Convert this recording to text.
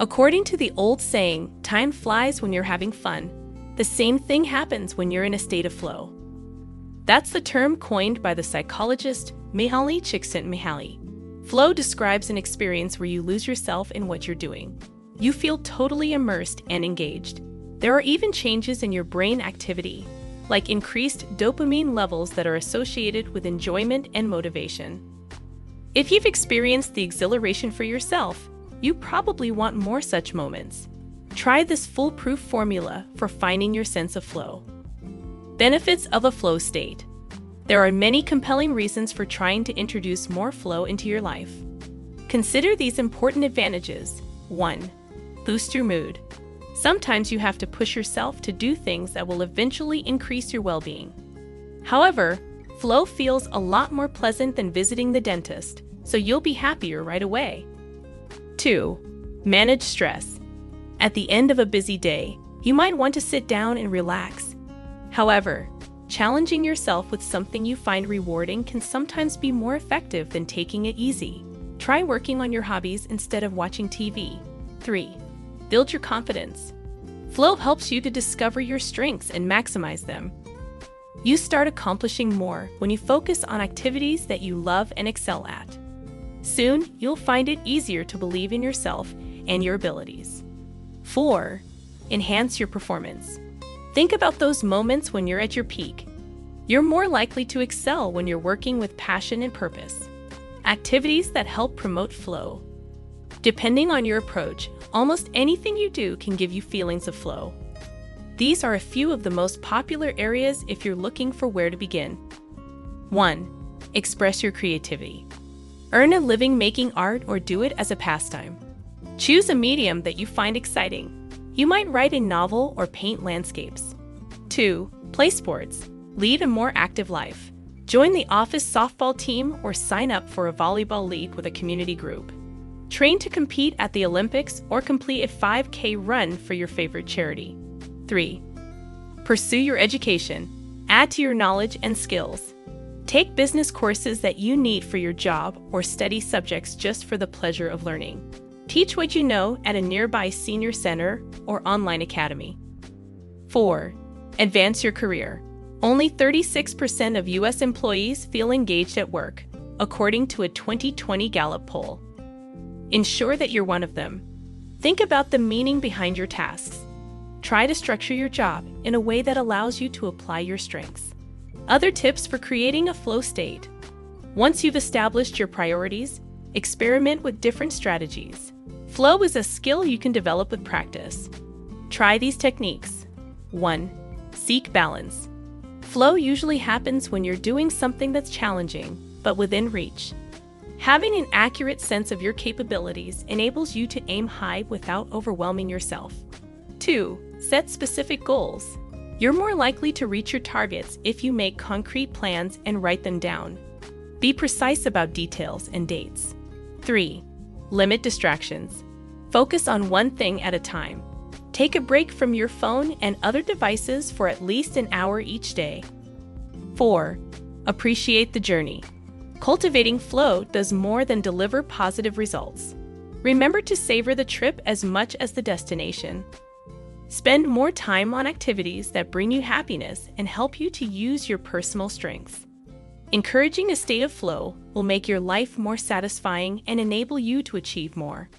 According to the old saying, time flies when you're having fun. The same thing happens when you're in a state of flow. That's the term coined by the psychologist Mihaly Csikszentmihalyi. Flow describes an experience where you lose yourself in what you're doing. You feel totally immersed and engaged. There are even changes in your brain activity, like increased dopamine levels that are associated with enjoyment and motivation. If you've experienced the exhilaration for yourself, you probably want more such moments. Try this foolproof formula for finding your sense of flow. Benefits of a flow state. There are many compelling reasons for trying to introduce more flow into your life. Consider these important advantages. 1. Boost your mood. Sometimes you have to push yourself to do things that will eventually increase your well being. However, flow feels a lot more pleasant than visiting the dentist, so you'll be happier right away. 2. Manage stress. At the end of a busy day, you might want to sit down and relax. However, challenging yourself with something you find rewarding can sometimes be more effective than taking it easy. Try working on your hobbies instead of watching TV. 3. Build your confidence. Flow helps you to discover your strengths and maximize them. You start accomplishing more when you focus on activities that you love and excel at. Soon, you'll find it easier to believe in yourself and your abilities. 4. Enhance your performance. Think about those moments when you're at your peak. You're more likely to excel when you're working with passion and purpose. Activities that help promote flow. Depending on your approach, almost anything you do can give you feelings of flow. These are a few of the most popular areas if you're looking for where to begin. 1. Express your creativity. Earn a living making art or do it as a pastime. Choose a medium that you find exciting. You might write a novel or paint landscapes. 2. Play sports. Lead a more active life. Join the office softball team or sign up for a volleyball league with a community group. Train to compete at the Olympics or complete a 5K run for your favorite charity. 3. Pursue your education. Add to your knowledge and skills. Take business courses that you need for your job or study subjects just for the pleasure of learning. Teach what you know at a nearby senior center or online academy. 4. Advance your career. Only 36% of U.S. employees feel engaged at work, according to a 2020 Gallup poll. Ensure that you're one of them. Think about the meaning behind your tasks. Try to structure your job in a way that allows you to apply your strengths. Other tips for creating a flow state. Once you've established your priorities, experiment with different strategies. Flow is a skill you can develop with practice. Try these techniques. 1. Seek balance. Flow usually happens when you're doing something that's challenging, but within reach. Having an accurate sense of your capabilities enables you to aim high without overwhelming yourself. 2. Set specific goals. You're more likely to reach your targets if you make concrete plans and write them down. Be precise about details and dates. 3. Limit distractions. Focus on one thing at a time. Take a break from your phone and other devices for at least an hour each day. 4. Appreciate the journey. Cultivating flow does more than deliver positive results. Remember to savor the trip as much as the destination. Spend more time on activities that bring you happiness and help you to use your personal strengths. Encouraging a state of flow will make your life more satisfying and enable you to achieve more.